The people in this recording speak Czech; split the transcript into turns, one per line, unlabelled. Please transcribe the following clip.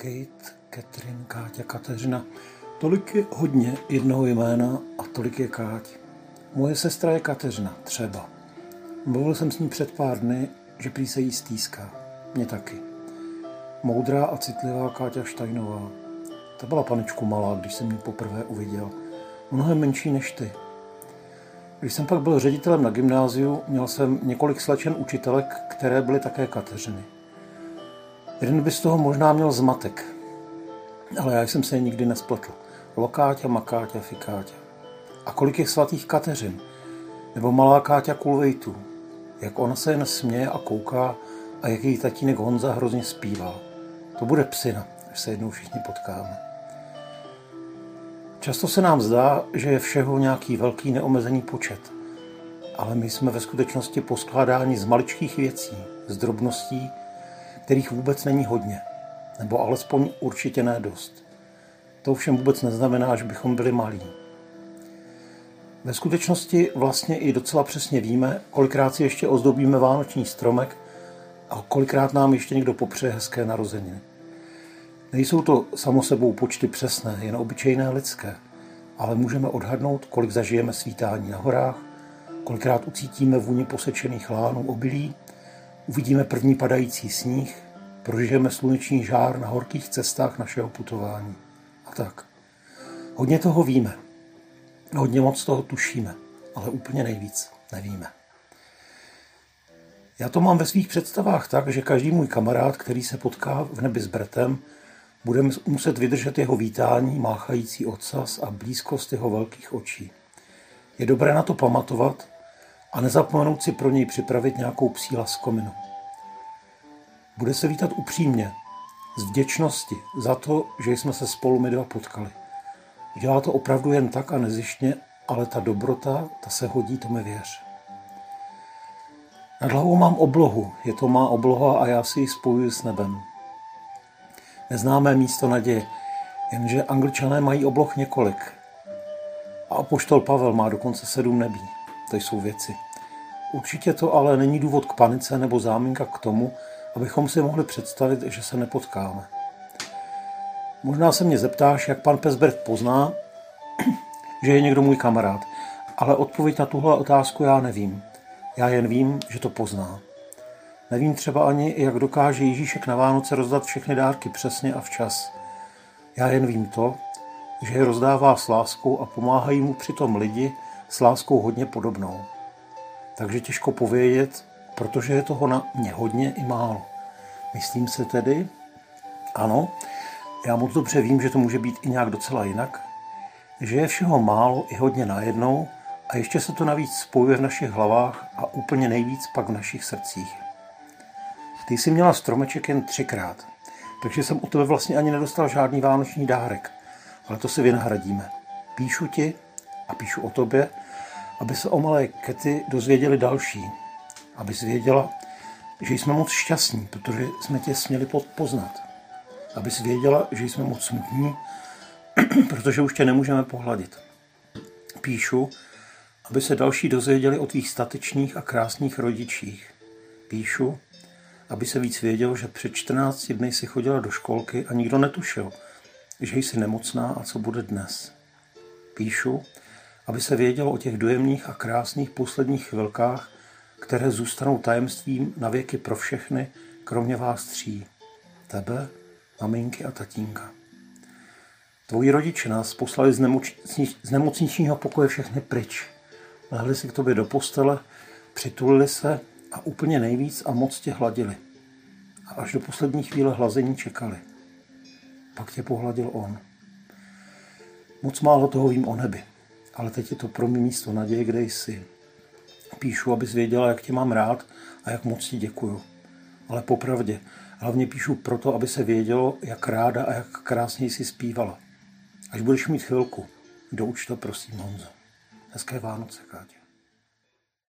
Kate, Catherine, Káťa, Kateřina. Tolik je hodně jednoho jména a tolik je Káť. Moje sestra je Kateřina, třeba. Mluvil jsem s ní před pár dny, že prý se jí stýská. Mě taky. Moudrá a citlivá Káťa Štajnová. Ta byla paničku malá, když jsem ji poprvé uviděl. Mnohem menší než ty. Když jsem pak byl ředitelem na gymnáziu, měl jsem několik slečen učitelek, které byly také Kateřiny. Jeden by z toho možná měl zmatek, ale já jsem se nikdy nespletl. Lokáťa, Makáťa, Fikáťa. A kolik je svatých Kateřin? Nebo malá Káťa Kulvejtu? Jak ona se jen směje a kouká a jak její tatínek Honza hrozně zpívá. To bude psina, až se jednou všichni potkáme. Často se nám zdá, že je všeho nějaký velký neomezený počet. Ale my jsme ve skutečnosti poskládáni z maličkých věcí, z drobností, kterých vůbec není hodně, nebo alespoň určitě ne dost. To všem vůbec neznamená, že bychom byli malí. Ve skutečnosti vlastně i docela přesně víme, kolikrát si ještě ozdobíme vánoční stromek a kolikrát nám ještě někdo popřeje hezké narozeniny. Nejsou to samo sebou počty přesné, jen obyčejné lidské, ale můžeme odhadnout, kolik zažijeme svítání na horách, kolikrát ucítíme vůni posečených lánů obilí Uvidíme první padající sníh, prožijeme sluneční žár na horkých cestách našeho putování. A tak. Hodně toho víme. Hodně moc toho tušíme, ale úplně nejvíc nevíme. Já to mám ve svých představách tak, že každý můj kamarád, který se potká v nebi s Bretem, bude muset vydržet jeho vítání, máchající ocas a blízkost jeho velkých očí. Je dobré na to pamatovat a nezapomenout si pro něj připravit nějakou psí laskominu. Bude se vítat upřímně, z vděčnosti za to, že jsme se spolu my dva potkali. Dělá to opravdu jen tak a nezištně, ale ta dobrota, ta se hodí, to mi věř. Nad hlavou mám oblohu, je to má obloha a já si ji spojuji s nebem. Neznámé místo naděje, jenže angličané mají obloh několik. A apoštol Pavel má dokonce sedm nebí. To jsou věci. Určitě to ale není důvod k panice nebo záminka k tomu, abychom si mohli představit, že se nepotkáme. Možná se mě zeptáš, jak pan Pesbert pozná, že je někdo můj kamarád, ale odpověď na tuhle otázku já nevím. Já jen vím, že to pozná. Nevím třeba ani, jak dokáže Ježíšek na Vánoce rozdat všechny dárky přesně a včas. Já jen vím to, že je rozdává s láskou a pomáhají mu přitom lidi s láskou hodně podobnou. Takže těžko povědět, protože je toho na mě hodně i málo. Myslím se tedy, ano, já moc dobře vím, že to může být i nějak docela jinak, že je všeho málo i hodně najednou a ještě se to navíc spojuje v našich hlavách a úplně nejvíc pak v našich srdcích. Ty jsi měla stromeček jen třikrát, takže jsem u tebe vlastně ani nedostal žádný vánoční dárek, ale to si vynahradíme. Píšu ti a píšu o tobě, aby se o malé Kety dozvěděli další, aby věděla, že jsme moc šťastní, protože jsme tě směli poznat. Aby věděla, že jsme moc smutní, protože už tě nemůžeme pohladit. Píšu, aby se další dozvěděli o tvých statečných a krásných rodičích. Píšu, aby se víc vědělo, že před 14 dny si chodila do školky a nikdo netušil, že jsi nemocná a co bude dnes. Píšu, aby se vědělo o těch dojemných a krásných posledních chvilkách, které zůstanou tajemstvím na věky pro všechny, kromě vás tří. Tebe, maminky a tatínka. Tvoji rodiče nás poslali z, nemocnič, z nemocničního pokoje všechny pryč. Lehli si k tobě do postele, přitulili se a úplně nejvíc a moc tě hladili. A až do poslední chvíle hlazení čekali. Pak tě pohladil on. Moc málo toho vím o nebi, ale teď je to pro mě místo naděje, kde jsi píšu, abys věděla, jak tě mám rád a jak moc ti děkuju. Ale popravdě, hlavně píšu proto, aby se vědělo, jak ráda a jak krásně jsi zpívala. Až budeš mít chvilku, douč to prosím, Honzo. Hezké Vánoce, Kátě.